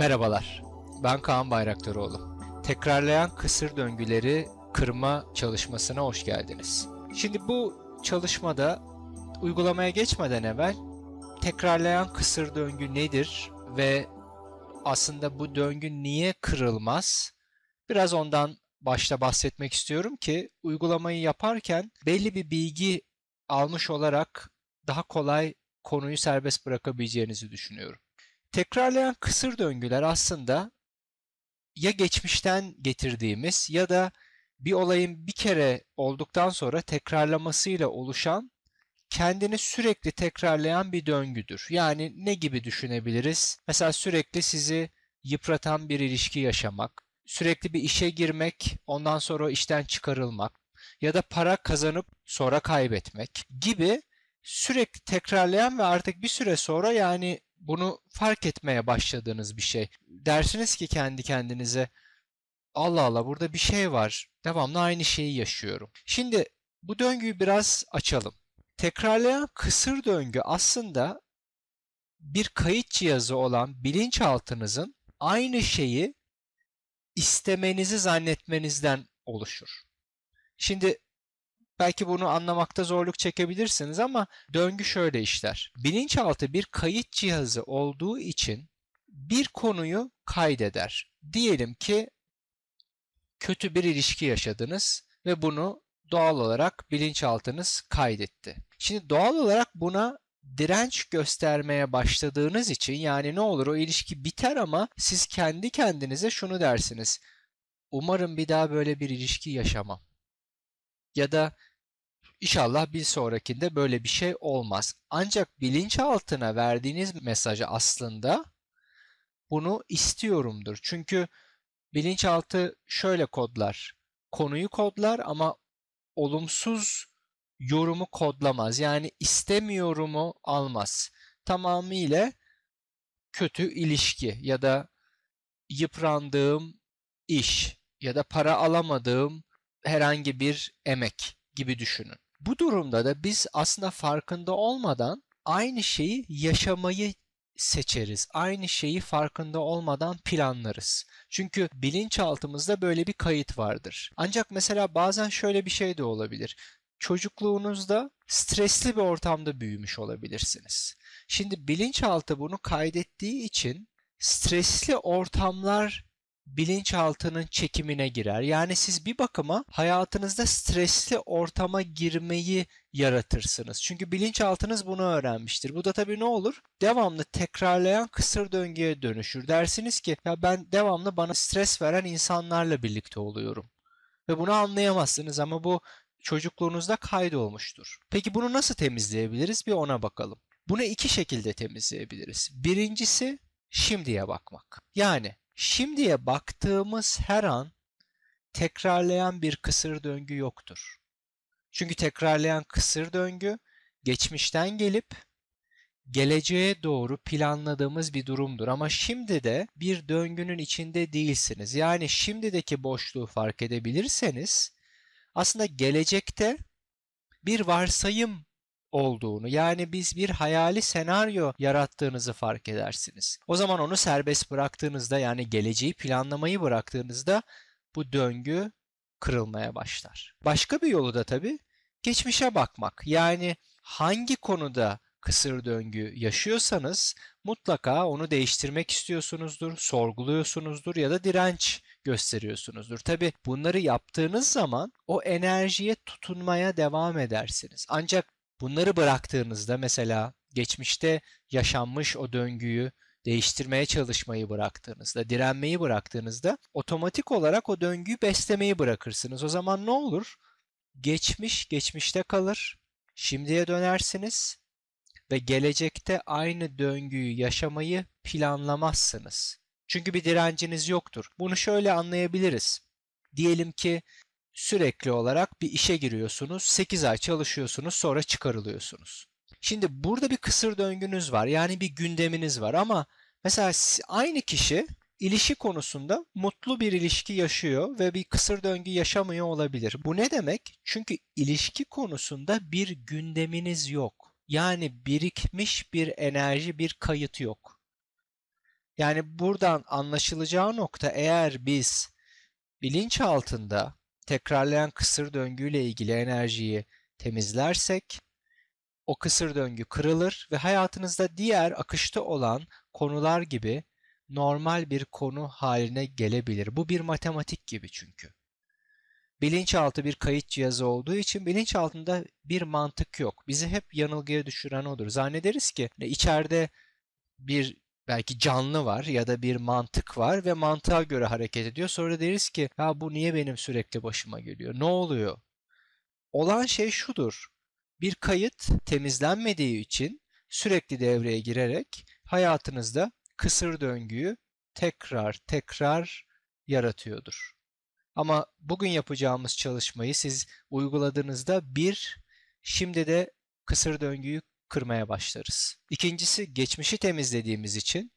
Merhabalar, ben Kaan Bayraktaroğlu. Tekrarlayan kısır döngüleri kırma çalışmasına hoş geldiniz. Şimdi bu çalışmada uygulamaya geçmeden evvel tekrarlayan kısır döngü nedir ve aslında bu döngü niye kırılmaz? Biraz ondan başta bahsetmek istiyorum ki uygulamayı yaparken belli bir bilgi almış olarak daha kolay konuyu serbest bırakabileceğinizi düşünüyorum. Tekrarlayan kısır döngüler aslında ya geçmişten getirdiğimiz ya da bir olayın bir kere olduktan sonra tekrarlamasıyla oluşan kendini sürekli tekrarlayan bir döngüdür. Yani ne gibi düşünebiliriz? Mesela sürekli sizi yıpratan bir ilişki yaşamak, sürekli bir işe girmek, ondan sonra işten çıkarılmak ya da para kazanıp sonra kaybetmek gibi sürekli tekrarlayan ve artık bir süre sonra yani bunu fark etmeye başladığınız bir şey. Dersiniz ki kendi kendinize Allah Allah burada bir şey var. Devamlı aynı şeyi yaşıyorum. Şimdi bu döngüyü biraz açalım. Tekrarlayan kısır döngü aslında bir kayıt cihazı olan bilinçaltınızın aynı şeyi istemenizi zannetmenizden oluşur. Şimdi belki bunu anlamakta zorluk çekebilirsiniz ama döngü şöyle işler. Bilinçaltı bir kayıt cihazı olduğu için bir konuyu kaydeder. Diyelim ki kötü bir ilişki yaşadınız ve bunu doğal olarak bilinçaltınız kaydetti. Şimdi doğal olarak buna direnç göstermeye başladığınız için yani ne olur o ilişki biter ama siz kendi kendinize şunu dersiniz. Umarım bir daha böyle bir ilişki yaşamam. Ya da İnşallah bir sonrakinde böyle bir şey olmaz. Ancak bilinçaltına verdiğiniz mesajı aslında bunu istiyorumdur. Çünkü bilinçaltı şöyle kodlar. Konuyu kodlar ama olumsuz yorumu kodlamaz. Yani istemiyorumu almaz. Tamamıyla kötü ilişki ya da yıprandığım iş ya da para alamadığım herhangi bir emek gibi düşünün. Bu durumda da biz aslında farkında olmadan aynı şeyi yaşamayı seçeriz. Aynı şeyi farkında olmadan planlarız. Çünkü bilinçaltımızda böyle bir kayıt vardır. Ancak mesela bazen şöyle bir şey de olabilir. Çocukluğunuzda stresli bir ortamda büyümüş olabilirsiniz. Şimdi bilinçaltı bunu kaydettiği için stresli ortamlar bilinçaltının çekimine girer. Yani siz bir bakıma hayatınızda stresli ortama girmeyi yaratırsınız. Çünkü bilinçaltınız bunu öğrenmiştir. Bu da tabii ne olur? Devamlı tekrarlayan kısır döngüye dönüşür. Dersiniz ki ya ben devamlı bana stres veren insanlarla birlikte oluyorum. Ve bunu anlayamazsınız ama bu çocukluğunuzda kaydolmuştur. Peki bunu nasıl temizleyebiliriz? Bir ona bakalım. Bunu iki şekilde temizleyebiliriz. Birincisi şimdiye bakmak. Yani Şimdiye baktığımız her an tekrarlayan bir kısır döngü yoktur. Çünkü tekrarlayan kısır döngü geçmişten gelip geleceğe doğru planladığımız bir durumdur. Ama şimdi de bir döngünün içinde değilsiniz. Yani şimdideki boşluğu fark edebilirseniz aslında gelecekte bir varsayım olduğunu yani biz bir hayali senaryo yarattığınızı fark edersiniz. O zaman onu serbest bıraktığınızda yani geleceği planlamayı bıraktığınızda bu döngü kırılmaya başlar. Başka bir yolu da tabii geçmişe bakmak. Yani hangi konuda kısır döngü yaşıyorsanız mutlaka onu değiştirmek istiyorsunuzdur, sorguluyorsunuzdur ya da direnç gösteriyorsunuzdur. Tabi bunları yaptığınız zaman o enerjiye tutunmaya devam edersiniz. Ancak Bunları bıraktığınızda mesela geçmişte yaşanmış o döngüyü değiştirmeye çalışmayı bıraktığınızda, direnmeyi bıraktığınızda otomatik olarak o döngüyü beslemeyi bırakırsınız. O zaman ne olur? Geçmiş geçmişte kalır. Şimdiye dönersiniz ve gelecekte aynı döngüyü yaşamayı planlamazsınız. Çünkü bir direnciniz yoktur. Bunu şöyle anlayabiliriz. Diyelim ki sürekli olarak bir işe giriyorsunuz, 8 ay çalışıyorsunuz, sonra çıkarılıyorsunuz. Şimdi burada bir kısır döngünüz var. Yani bir gündeminiz var ama mesela aynı kişi ilişki konusunda mutlu bir ilişki yaşıyor ve bir kısır döngü yaşamıyor olabilir. Bu ne demek? Çünkü ilişki konusunda bir gündeminiz yok. Yani birikmiş bir enerji, bir kayıt yok. Yani buradan anlaşılacağı nokta eğer biz bilinç altında tekrarlayan kısır döngüyle ilgili enerjiyi temizlersek o kısır döngü kırılır ve hayatınızda diğer akışta olan konular gibi normal bir konu haline gelebilir. Bu bir matematik gibi çünkü. Bilinçaltı bir kayıt cihazı olduğu için bilinçaltında bir mantık yok. Bizi hep yanılgıya düşüren odur. Zannederiz ki içeride bir belki canlı var ya da bir mantık var ve mantığa göre hareket ediyor. Sonra deriz ki ya bu niye benim sürekli başıma geliyor? Ne oluyor? Olan şey şudur. Bir kayıt temizlenmediği için sürekli devreye girerek hayatınızda kısır döngüyü tekrar tekrar yaratıyordur. Ama bugün yapacağımız çalışmayı siz uyguladığınızda bir, şimdi de kısır döngüyü kırmaya başlarız. İkincisi geçmişi temizlediğimiz için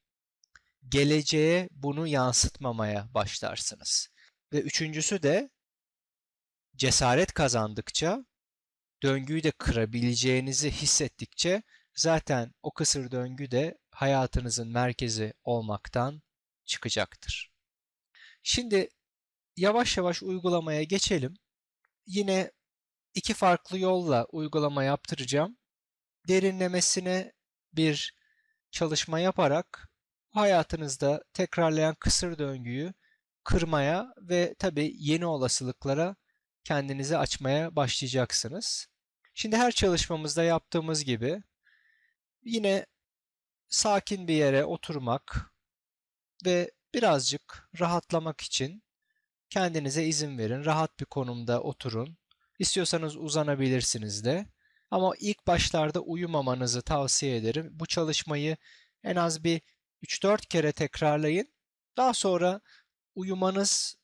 geleceğe bunu yansıtmamaya başlarsınız. Ve üçüncüsü de cesaret kazandıkça döngüyü de kırabileceğinizi hissettikçe zaten o kısır döngü de hayatınızın merkezi olmaktan çıkacaktır. Şimdi yavaş yavaş uygulamaya geçelim. Yine iki farklı yolla uygulama yaptıracağım. Derinlemesine bir çalışma yaparak hayatınızda tekrarlayan kısır döngüyü kırmaya ve tabii yeni olasılıklara kendinizi açmaya başlayacaksınız. Şimdi her çalışmamızda yaptığımız gibi yine sakin bir yere oturmak ve birazcık rahatlamak için kendinize izin verin. Rahat bir konumda oturun. İstiyorsanız uzanabilirsiniz de. Ama ilk başlarda uyumamanızı tavsiye ederim. Bu çalışmayı en az bir 3-4 kere tekrarlayın. Daha sonra uyumanız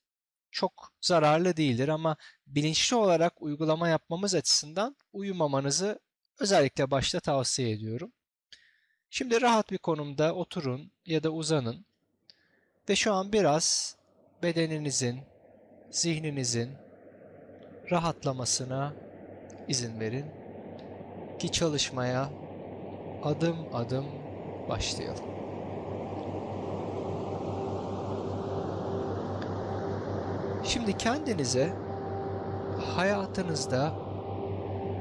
çok zararlı değildir ama bilinçli olarak uygulama yapmamız açısından uyumamanızı özellikle başta tavsiye ediyorum. Şimdi rahat bir konumda oturun ya da uzanın ve şu an biraz bedeninizin, zihninizin rahatlamasına izin verin ki çalışmaya adım adım başlayalım. Şimdi kendinize hayatınızda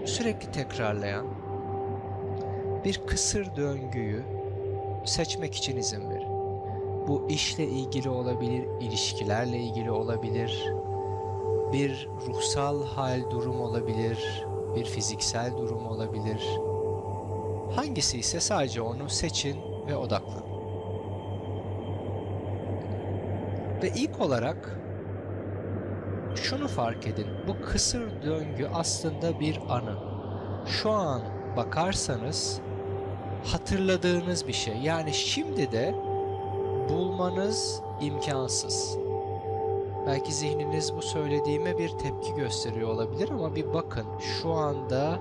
sürekli tekrarlayan bir kısır döngüyü seçmek için izin verin. Bu işle ilgili olabilir, ilişkilerle ilgili olabilir, bir ruhsal hal durum olabilir, bir fiziksel durum olabilir. Hangisi ise sadece onu seçin ve odaklanın. Ve ilk olarak şunu fark edin. Bu kısır döngü aslında bir anı. Şu an bakarsanız hatırladığınız bir şey. Yani şimdi de bulmanız imkansız. Belki zihniniz bu söylediğime bir tepki gösteriyor olabilir ama bir bakın şu anda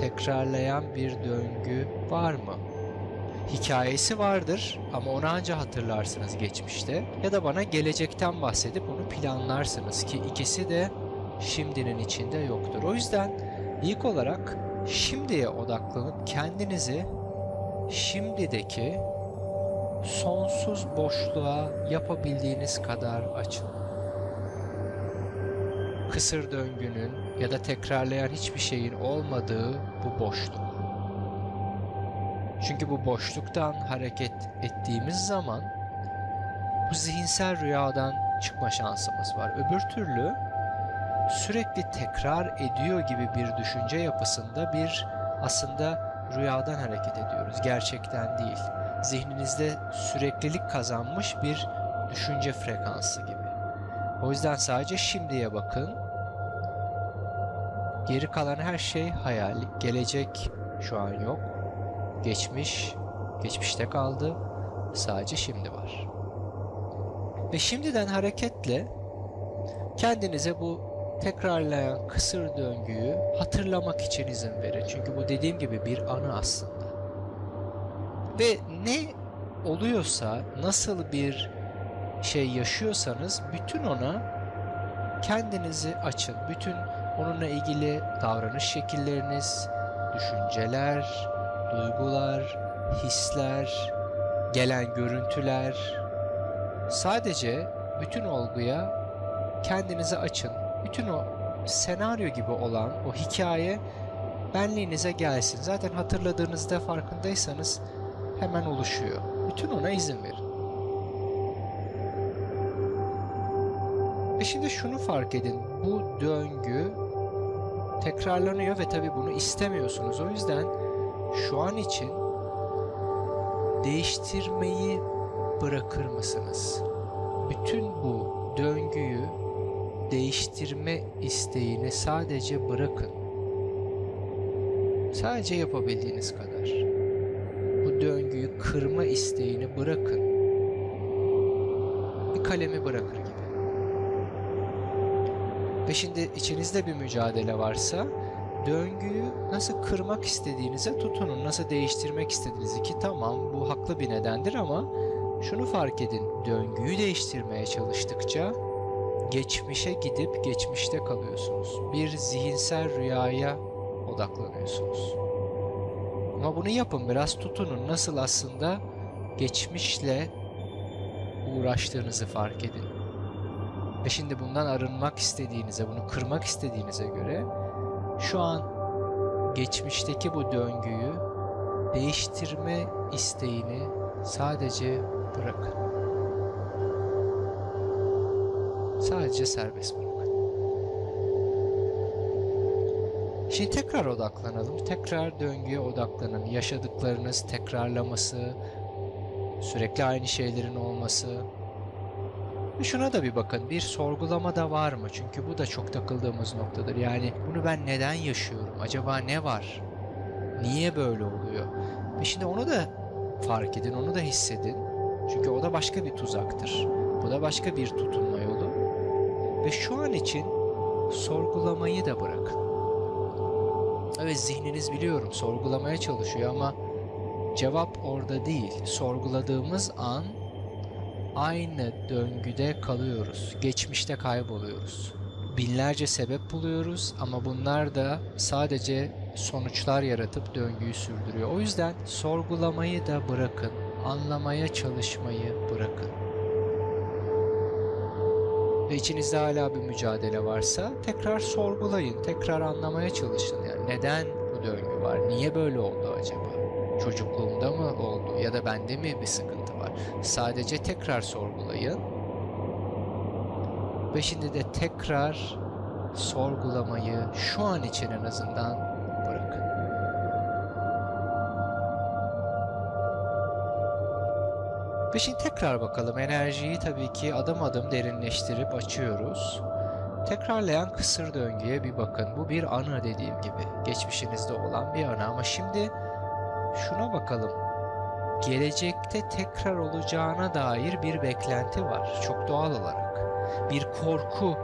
tekrarlayan bir döngü var mı? Hikayesi vardır ama onu anca hatırlarsınız geçmişte ya da bana gelecekten bahsedip onu planlarsınız ki ikisi de şimdinin içinde yoktur. O yüzden ilk olarak şimdiye odaklanıp kendinizi şimdideki sonsuz boşluğa yapabildiğiniz kadar açın. Kısır döngünün ya da tekrarlayan hiçbir şeyin olmadığı bu boşluk. Çünkü bu boşluktan hareket ettiğimiz zaman bu zihinsel rüyadan çıkma şansımız var. Öbür türlü sürekli tekrar ediyor gibi bir düşünce yapısında bir aslında rüyadan hareket ediyoruz. Gerçekten değil. Zihninizde süreklilik kazanmış bir düşünce frekansı gibi. O yüzden sadece şimdiye bakın. Geri kalan her şey hayal. Gelecek şu an yok. Geçmiş, geçmişte kaldı. Sadece şimdi var. Ve şimdiden hareketle kendinize bu tekrarlayan kısır döngüyü hatırlamak için izin verin. Çünkü bu dediğim gibi bir anı aslında. Ve ne oluyorsa, nasıl bir şey yaşıyorsanız bütün ona kendinizi açın. Bütün onunla ilgili davranış şekilleriniz, düşünceler, duygular, hisler, gelen görüntüler sadece bütün olguya kendinizi açın. Bütün o senaryo gibi olan o hikaye benliğinize gelsin. Zaten hatırladığınızda farkındaysanız hemen oluşuyor. Bütün ona izin verin. Ve şimdi şunu fark edin. Bu döngü tekrarlanıyor ve tabii bunu istemiyorsunuz. O yüzden şu an için değiştirmeyi bırakır mısınız? Bütün bu döngüyü değiştirme isteğini sadece bırakın. Sadece yapabildiğiniz kadar. Bu döngüyü kırma isteğini bırakın. Bir kalemi bırakır şimdi içinizde bir mücadele varsa döngüyü nasıl kırmak istediğinize tutunun. Nasıl değiştirmek istediğinizi ki tamam bu haklı bir nedendir ama şunu fark edin. Döngüyü değiştirmeye çalıştıkça geçmişe gidip geçmişte kalıyorsunuz. Bir zihinsel rüyaya odaklanıyorsunuz. Ama bunu yapın biraz tutunun. Nasıl aslında geçmişle uğraştığınızı fark edin. Ve şimdi bundan arınmak istediğinize, bunu kırmak istediğinize göre şu an geçmişteki bu döngüyü değiştirme isteğini sadece bırakın. Sadece serbest bırakın. Şimdi tekrar odaklanalım. Tekrar döngüye odaklanın. Yaşadıklarınız tekrarlaması, sürekli aynı şeylerin olması. Şuna da bir bakın. Bir sorgulama da var mı? Çünkü bu da çok takıldığımız noktadır. Yani bunu ben neden yaşıyorum? Acaba ne var? Niye böyle oluyor? Ve şimdi onu da fark edin, onu da hissedin. Çünkü o da başka bir tuzaktır. Bu da başka bir tutunma yolu. Ve şu an için sorgulamayı da bırakın. Evet zihniniz biliyorum sorgulamaya çalışıyor ama cevap orada değil. Sorguladığımız an aynı döngüde kalıyoruz. Geçmişte kayboluyoruz. Binlerce sebep buluyoruz ama bunlar da sadece sonuçlar yaratıp döngüyü sürdürüyor. O yüzden sorgulamayı da bırakın. Anlamaya çalışmayı bırakın. Ve içinizde hala bir mücadele varsa tekrar sorgulayın, tekrar anlamaya çalışın. Yani neden bu döngü var? Niye böyle oldu acaba? Çocukluğumda mı oldu ya da bende mi bir sıkıntı var? Sadece tekrar sorgulayın. Ve şimdi de tekrar sorgulamayı şu an için en azından bırakın. Ve şimdi tekrar bakalım. Enerjiyi tabii ki adım adım derinleştirip açıyoruz. Tekrarlayan kısır döngüye bir bakın. Bu bir anı dediğim gibi. Geçmişinizde olan bir anı ama şimdi şuna bakalım. Gelecekte tekrar olacağına dair bir beklenti var. Çok doğal olarak. Bir korku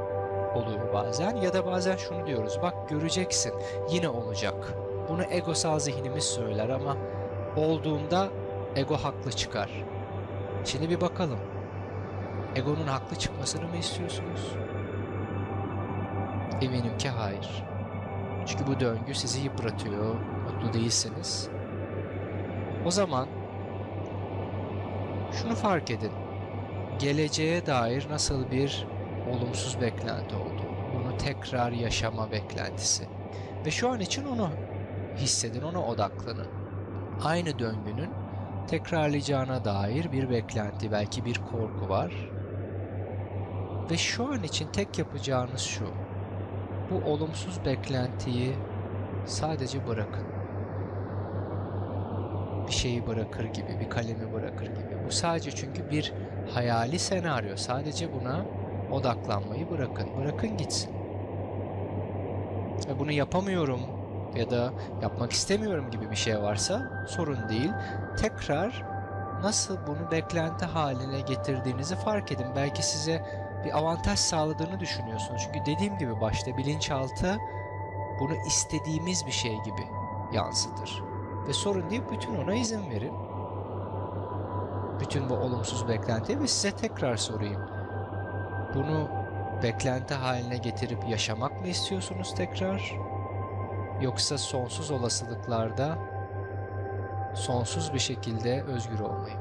oluyor bazen ya da bazen şunu diyoruz. Bak göreceksin yine olacak. Bunu egosal zihnimiz söyler ama olduğunda ego haklı çıkar. Şimdi bir bakalım. Egonun haklı çıkmasını mı istiyorsunuz? Eminim ki hayır. Çünkü bu döngü sizi yıpratıyor, mutlu değilsiniz. O zaman şunu fark edin. Geleceğe dair nasıl bir olumsuz beklenti oldu. Bunu tekrar yaşama beklentisi. Ve şu an için onu hissedin, ona odaklanın. Aynı döngünün tekrarlayacağına dair bir beklenti, belki bir korku var. Ve şu an için tek yapacağınız şu. Bu olumsuz beklentiyi sadece bırakın. Bir şeyi bırakır gibi, bir kalemi bırakır gibi. Bu sadece çünkü bir hayali senaryo. Sadece buna odaklanmayı bırakın. Bırakın gitsin. Ve bunu yapamıyorum ya da yapmak istemiyorum gibi bir şey varsa sorun değil. Tekrar nasıl bunu beklenti haline getirdiğinizi fark edin. Belki size bir avantaj sağladığını düşünüyorsunuz. Çünkü dediğim gibi başta bilinçaltı bunu istediğimiz bir şey gibi yansıtır. Ve sorun değil bütün ona izin verin. Bütün bu olumsuz beklentiye ve size tekrar sorayım. Bunu beklenti haline getirip yaşamak mı istiyorsunuz tekrar? Yoksa sonsuz olasılıklarda sonsuz bir şekilde özgür olmayı?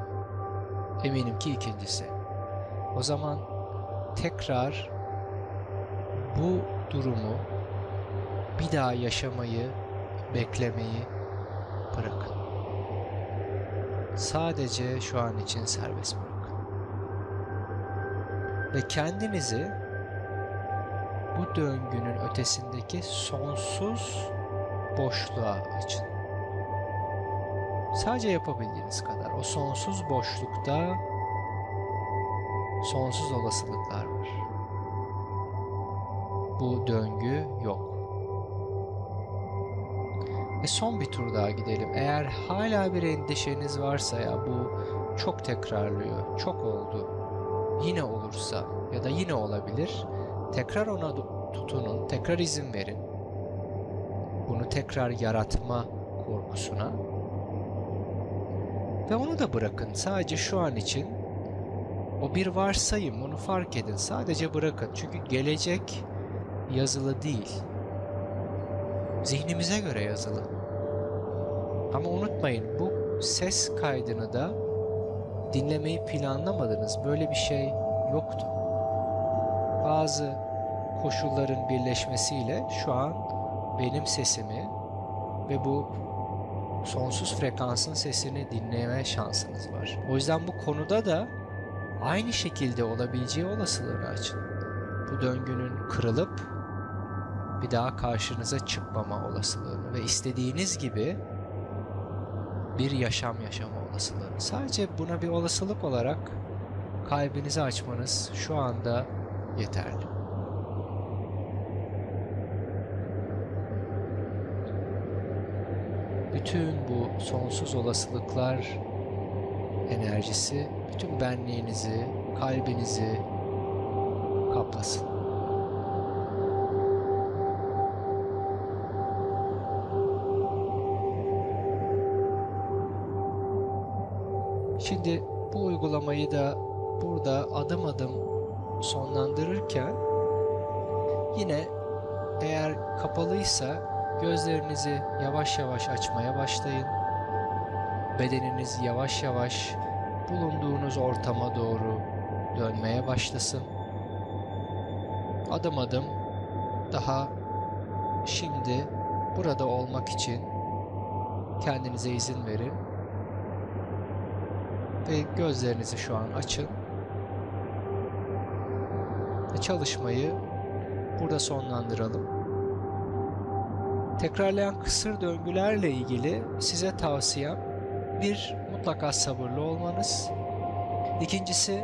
Eminim ki ikincisi. O zaman tekrar bu durumu bir daha yaşamayı, beklemeyi bırakın. Sadece şu an için serbest bırakın. Ve kendinizi bu döngünün ötesindeki sonsuz boşluğa açın. Sadece yapabildiğiniz kadar. O sonsuz boşlukta sonsuz olasılıklar var. Bu döngü yok. Ve son bir tur daha gidelim. Eğer hala bir endişeniz varsa ya bu çok tekrarlıyor, çok oldu, yine olursa ya da yine olabilir. Tekrar ona tutunun, tekrar izin verin. Bunu tekrar yaratma korkusuna. Ve onu da bırakın. Sadece şu an için o bir varsayım, onu fark edin. Sadece bırakın. Çünkü gelecek yazılı değil. Zihnimize göre yazılı. Ama unutmayın bu ses kaydını da dinlemeyi planlamadınız. Böyle bir şey yoktu. Bazı koşulların birleşmesiyle şu an benim sesimi ve bu sonsuz frekansın sesini dinleme şansınız var. O yüzden bu konuda da aynı şekilde olabileceği olasılığını açın. Bu döngünün kırılıp bir daha karşınıza çıkmama olasılığını ve istediğiniz gibi bir yaşam yaşama olasılığını. Sadece buna bir olasılık olarak kalbinizi açmanız şu anda yeterli. Bütün bu sonsuz olasılıklar enerjisi bütün benliğinizi, kalbinizi kaplasın. Şimdi bu uygulamayı da burada adım adım sonlandırırken yine eğer kapalıysa gözlerinizi yavaş yavaş açmaya başlayın. Bedeniniz yavaş yavaş bulunduğunuz ortama doğru dönmeye başlasın. Adım adım daha şimdi burada olmak için kendinize izin verin ve gözlerinizi şu an açın. Ve çalışmayı burada sonlandıralım. Tekrarlayan kısır döngülerle ilgili size tavsiyem bir mutlaka sabırlı olmanız. İkincisi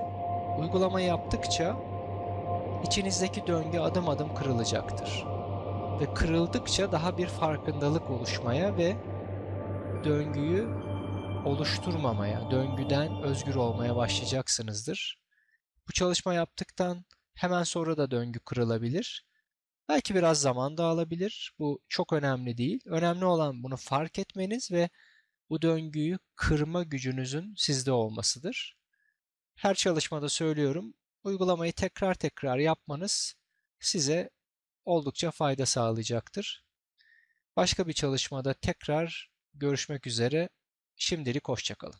uygulama yaptıkça içinizdeki döngü adım adım kırılacaktır. Ve kırıldıkça daha bir farkındalık oluşmaya ve döngüyü oluşturmamaya, döngüden özgür olmaya başlayacaksınızdır. Bu çalışma yaptıktan hemen sonra da döngü kırılabilir. Belki biraz zaman da alabilir. Bu çok önemli değil. Önemli olan bunu fark etmeniz ve bu döngüyü kırma gücünüzün sizde olmasıdır. Her çalışmada söylüyorum, uygulamayı tekrar tekrar yapmanız size oldukça fayda sağlayacaktır. Başka bir çalışmada tekrar görüşmek üzere. Şimdilik hoşçakalın.